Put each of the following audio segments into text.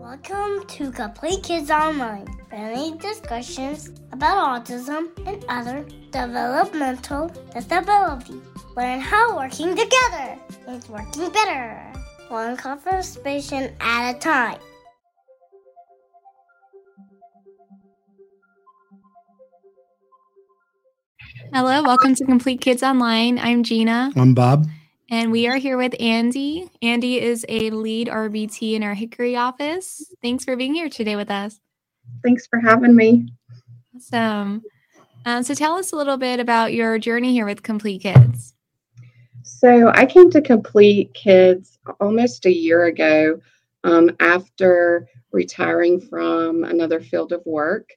Welcome to Compleat Kidz Online, friendly discussions about autism and other developmental disabilities. Learn how working together is working better, one conversation at a time. Hello, welcome to Compleat Kidz Online. I'm Gina. I'm Bob. And we are here with Andie. Andie is a lead RBT in our Hickory office. Thanks for being here today with us. Thanks for having me. Awesome. Um, so tell us a little bit about your journey here with Compleat Kidz. So I came to Compleat Kidz almost a year ago um, after retiring from another field of work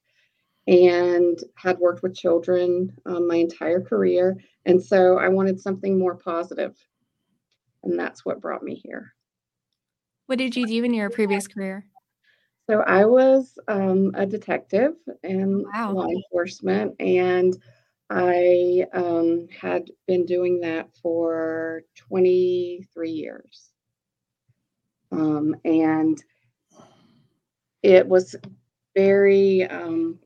and had worked with children um, my entire career. And so I wanted something more positive and that's what brought me here. What did you do in your previous career? So I was um, a detective in wow. law enforcement, and I um, had been doing that for 23 years. Um, and it was very um,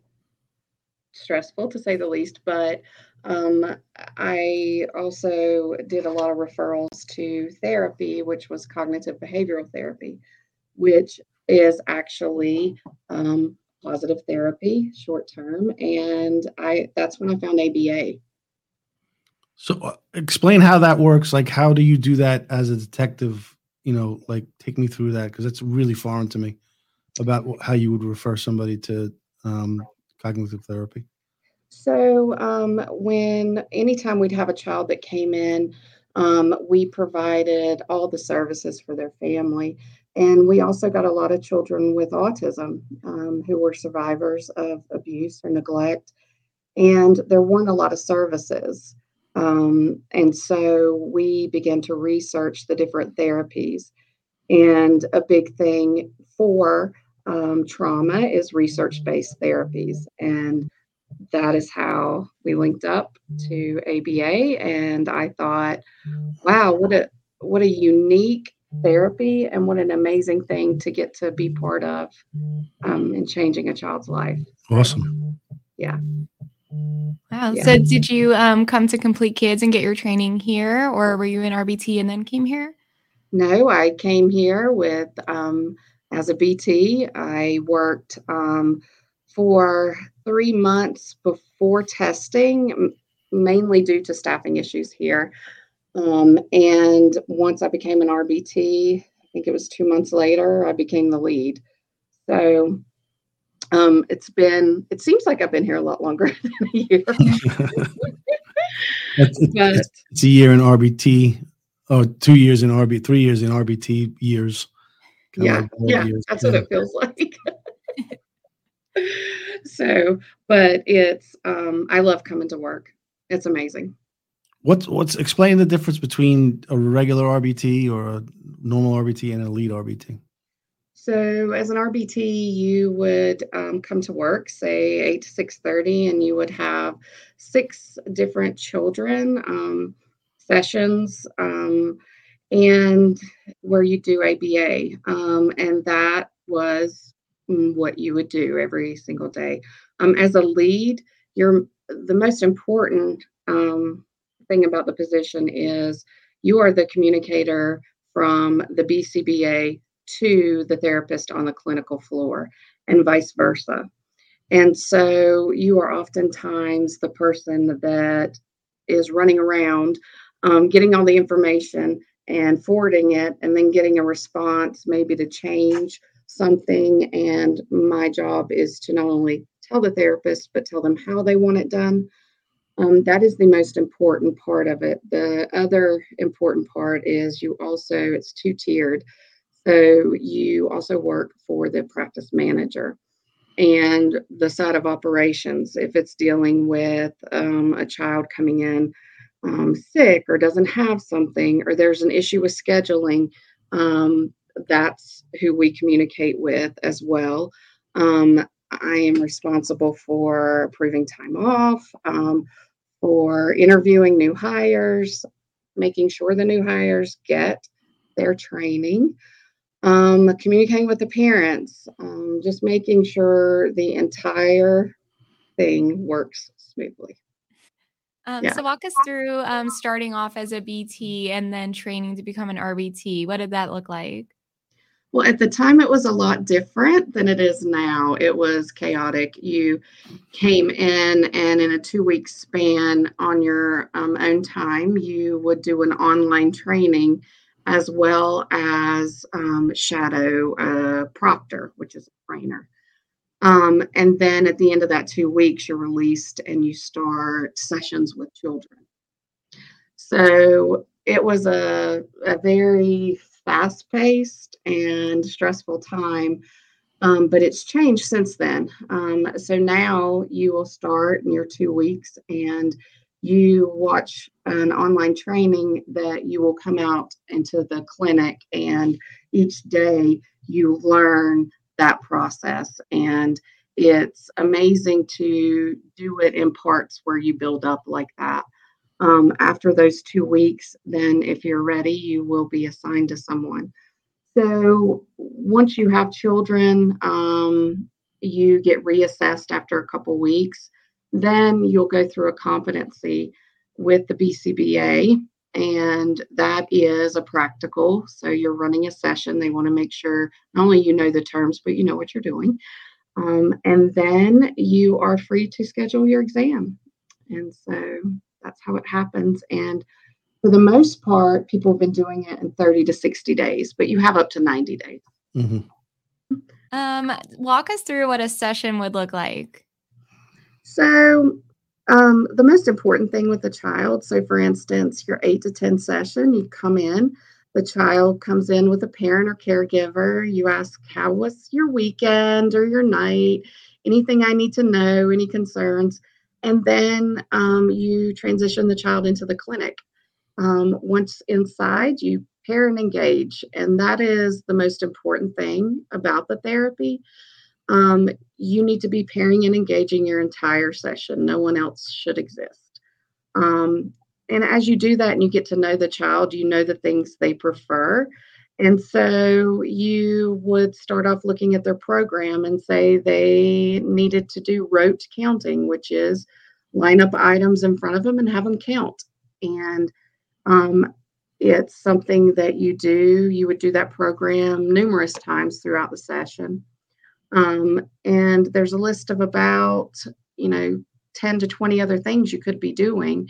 stressful to say the least, but um, I also did a lot of referrals to therapy, which was cognitive behavioral therapy, which is actually um, positive therapy, short term, and I that's when I found ABA. So, uh, explain how that works. Like, how do you do that as a detective? You know, like take me through that because it's really foreign to me about how you would refer somebody to um, cognitive therapy. So um, when anytime we'd have a child that came in, um, we provided all the services for their family. And we also got a lot of children with autism um, who were survivors of abuse or neglect. And there weren't a lot of services. Um, and so we began to research the different therapies. And a big thing for um, trauma is research based therapies. And that is how we linked up to ABA. And I thought, wow, what a what a unique therapy and what an amazing thing to get to be part of um, in changing a child's life. Awesome. Yeah. Wow. Yeah. So did you um, come to Compleat Kidz and get your training here, or were you in RBT and then came here? No, I came here with um, as a BT. I worked um, for three months before testing, mainly due to staffing issues here. Um, and once I became an RBT, I think it was two months later, I became the lead. So um, it's been, it seems like I've been here a lot longer than a year. it's, it's, it's, a year in RBT, or two years in RBT, three years in RBT years. Yeah, like yeah, years. that's yeah. what it feels like so, but it's um, I love coming to work. It's amazing. What's what's explain the difference between a regular RBT or a normal RBT and an elite RBT? So, as an RBT, you would um, come to work, say eight to six thirty, and you would have six different children um, sessions, um, and where you do ABA, um, and that was what you would do every single day. Um, as a lead, you're the most important um, thing about the position is you are the communicator from the BCBA to the therapist on the clinical floor and vice versa. And so you are oftentimes the person that is running around um, getting all the information and forwarding it and then getting a response maybe to change something. And my job is to not only tell the therapist, but tell them how they want it done. Um, that is the most important part of it. The other important part is you also, it's two tiered. So you also work for the practice manager and the side of operations. If it's dealing with um, a child coming in um, sick or doesn't have something, or there's an issue with scheduling, um, that's who we communicate with as well. Um, I am responsible for approving time off, um, for interviewing new hires, making sure the new hires get their training. um, communicating with the parents, um, just making sure the entire thing works smoothly. Um, yeah. So, walk us through um, starting off as a BT and then training to become an RBT. What did that look like? Well, at the time, it was a lot different than it is now. It was chaotic. You came in, and in a two week span on your um, own time, you would do an online training as well as um, shadow uh, proctor, which is a trainer. Um, and then at the end of that two weeks, you're released and you start sessions with children. So it was a, a very fast paced and stressful time, um, but it's changed since then. Um, so now you will start in your two weeks and you watch an online training that you will come out into the clinic and each day you learn that process. And it's amazing to do it in parts where you build up like that. Um, after those two weeks, then if you're ready, you will be assigned to someone. So once you have children, um, you get reassessed after a couple weeks. Then you'll go through a competency with the BCBA and that is a practical. So you're running a session. They want to make sure not only you know the terms, but you know what you're doing. Um, and then you are free to schedule your exam. And so that's how it happens. And for the most part, people have been doing it in 30 to 60 days, but you have up to 90 days. Mm-hmm. Um, walk us through what a session would look like. So um, the most important thing with the child, so for instance, your eight to 10 session, you come in, the child comes in with a parent or caregiver. You ask, How was your weekend or your night? Anything I need to know, any concerns? And then um, you transition the child into the clinic. Um, once inside, you pair and engage. And that is the most important thing about the therapy um, you need to be pairing and engaging your entire session. No one else should exist. Um, and as you do that and you get to know the child, you know the things they prefer. And so you would start off looking at their program and say they needed to do rote counting, which is line up items in front of them and have them count. And um, it's something that you do. You would do that program numerous times throughout the session. Um, and there's a list of about, you know, 10 to 20 other things you could be doing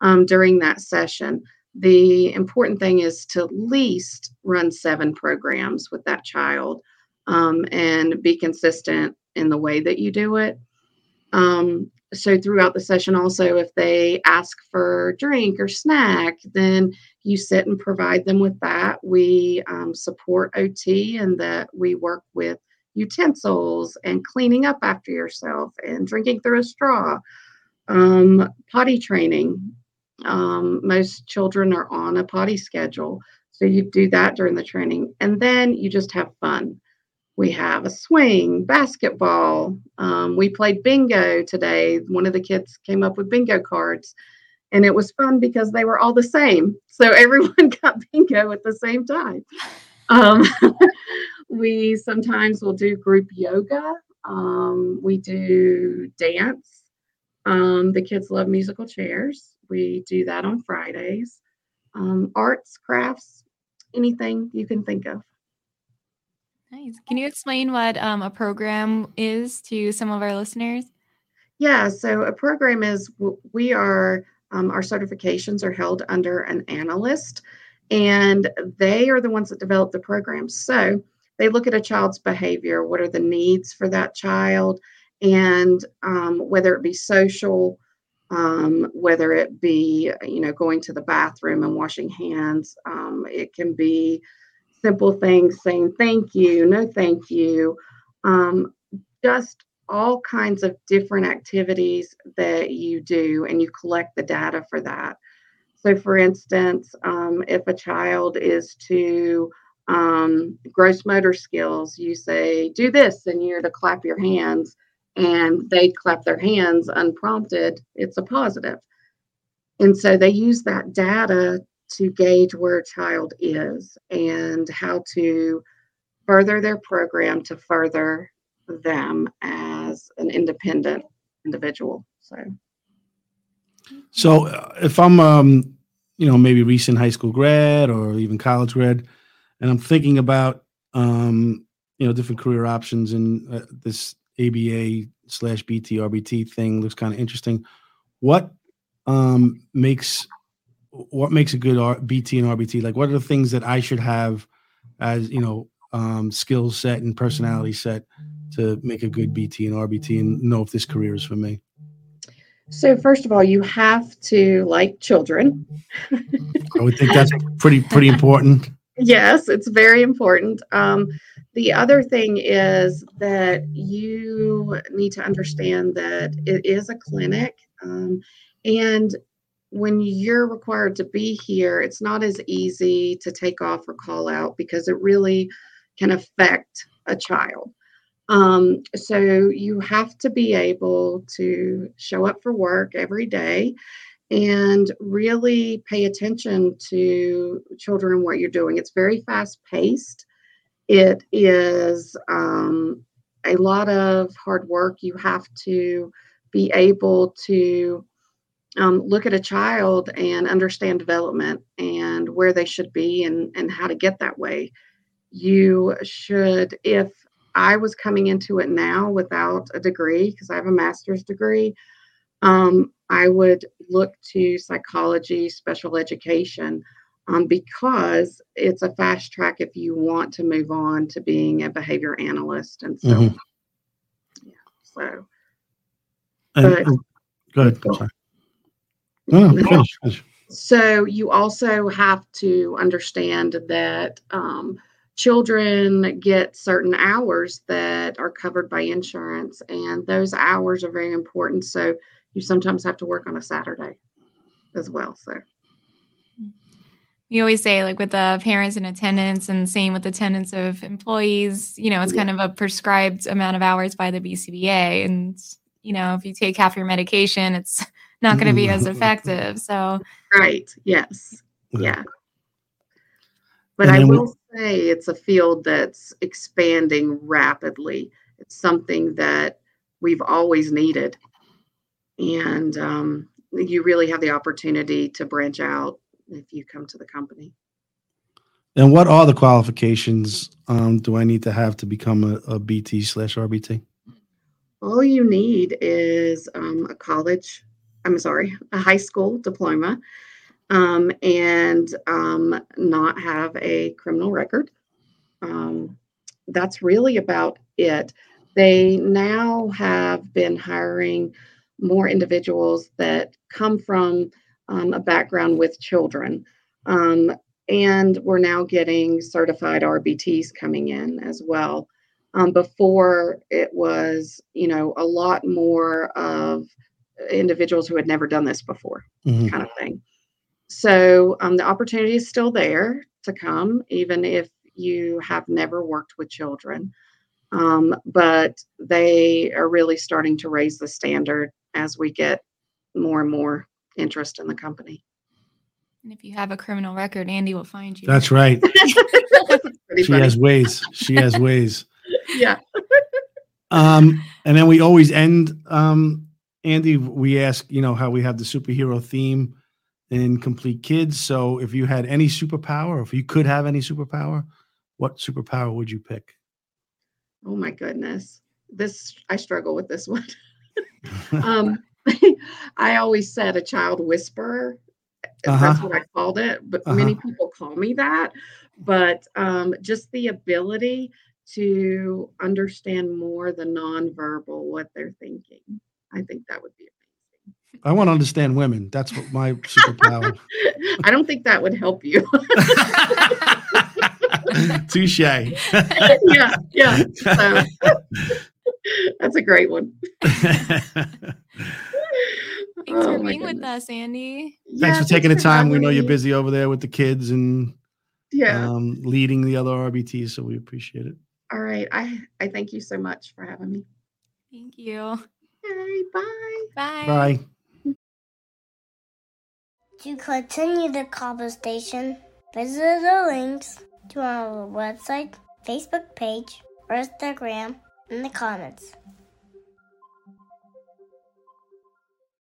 um, during that session. The important thing is to least run seven programs with that child um, and be consistent in the way that you do it. Um, so throughout the session, also, if they ask for drink or snack, then you sit and provide them with that. We um, support OT and that we work with utensils and cleaning up after yourself and drinking through a straw, um, potty training. Um, most children are on a potty schedule. So you do that during the training. And then you just have fun. We have a swing, basketball. Um, we played bingo today. One of the kids came up with bingo cards. And it was fun because they were all the same. So everyone got bingo at the same time. Um, we sometimes will do group yoga. Um, we do dance. Um, the kids love musical chairs. We do that on Fridays. Um, arts, crafts, anything you can think of. Nice. Can you explain what um, a program is to some of our listeners? Yeah, so a program is we are, um, our certifications are held under an analyst, and they are the ones that develop the program. So they look at a child's behavior what are the needs for that child and um, whether it be social um, whether it be you know going to the bathroom and washing hands um, it can be simple things saying thank you no thank you um, just all kinds of different activities that you do and you collect the data for that. So for instance um, if a child is to um, gross motor skills, you say, do this, and you're to clap your hands, and they clap their hands unprompted, it's a positive. And so they use that data to gauge where a child is and how to further their program to further them as an independent individual. So, so uh, if I'm, um, you know, maybe recent high school grad or even college grad, and I'm thinking about, um, you know, different career options, and uh, this ABA slash BT RBT thing looks kind of interesting. What um, makes what makes a good R- BT and RBT? Like, what are the things that I should have as you know um, skill set and personality set to make a good BT and RBT and know if this career is for me? So first of all, you have to like children. I would think that's pretty pretty important. Yes, it's very important. Um, the other thing is that you need to understand that it is a clinic, um, and when you're required to be here, it's not as easy to take off or call out because it really can affect a child. Um, so you have to be able to show up for work every day and really pay attention to children and what you're doing. It's very fast paced. It is um, a lot of hard work. You have to be able to um, look at a child and understand development and where they should be and, and how to get that way. You should, if I was coming into it now without a degree, because I have a master's degree, um, I would look to psychology, special education, um, because it's a fast track if you want to move on to being a behavior analyst. And so, mm-hmm. yeah, so. And, but, go ahead. Go finish, finish. So you also have to understand that um, children get certain hours that are covered by insurance, and those hours are very important. So you sometimes have to work on a Saturday as well. So you always say like with the parents in attendance and same with attendance of employees you know it's yeah. kind of a prescribed amount of hours by the bcba and you know if you take half your medication it's not going to be as effective. So, right. Yes. Yeah. But I will we- say it's a field that's expanding rapidly. It's something that we've always needed. And um, you really have the opportunity to branch out if you come to the company. And what are the qualifications um, do I need to have to become a, a BT slash RBT? All you need is um, a college I'm sorry, a high school diploma um, and um, not have a criminal record. Um, that's really about it. They now have been hiring more individuals that come from um, a background with children. Um, and we're now getting certified RBTs coming in as well. Um, before it was, you know, a lot more of individuals who had never done this before, mm-hmm. kind of thing. So um, the opportunity is still there to come, even if you have never worked with children. Um, but they are really starting to raise the standard as we get more and more interest in the company. And if you have a criminal record, Andie will find you. That's right. she funny. has ways. She has ways. yeah. um, and then we always end um, Andie, we ask, you know, how we have the superhero theme in Compleat Kidz. So if you had any superpower, if you could have any superpower, what superpower would you pick? Oh my goodness. This I struggle with this one. um I always said a child whisperer. Uh-huh. That's what I called it, but uh-huh. many people call me that. But um, just the ability to understand more the nonverbal, what they're thinking. I think that would be amazing. I want to understand women. That's what my superpower. I don't think that would help you. Touche. yeah, yeah. So, that's a great one. Thanks oh, for being with us, Andie. Thanks yeah, for taking the time. We know you're busy over there with the kids and yeah, um, leading the other RBTs, so we appreciate it. All right, I I thank you so much for having me. Thank you. Okay, bye. Bye. Bye. To continue the conversation, visit the links to our website Facebook page or Instagram in the comments.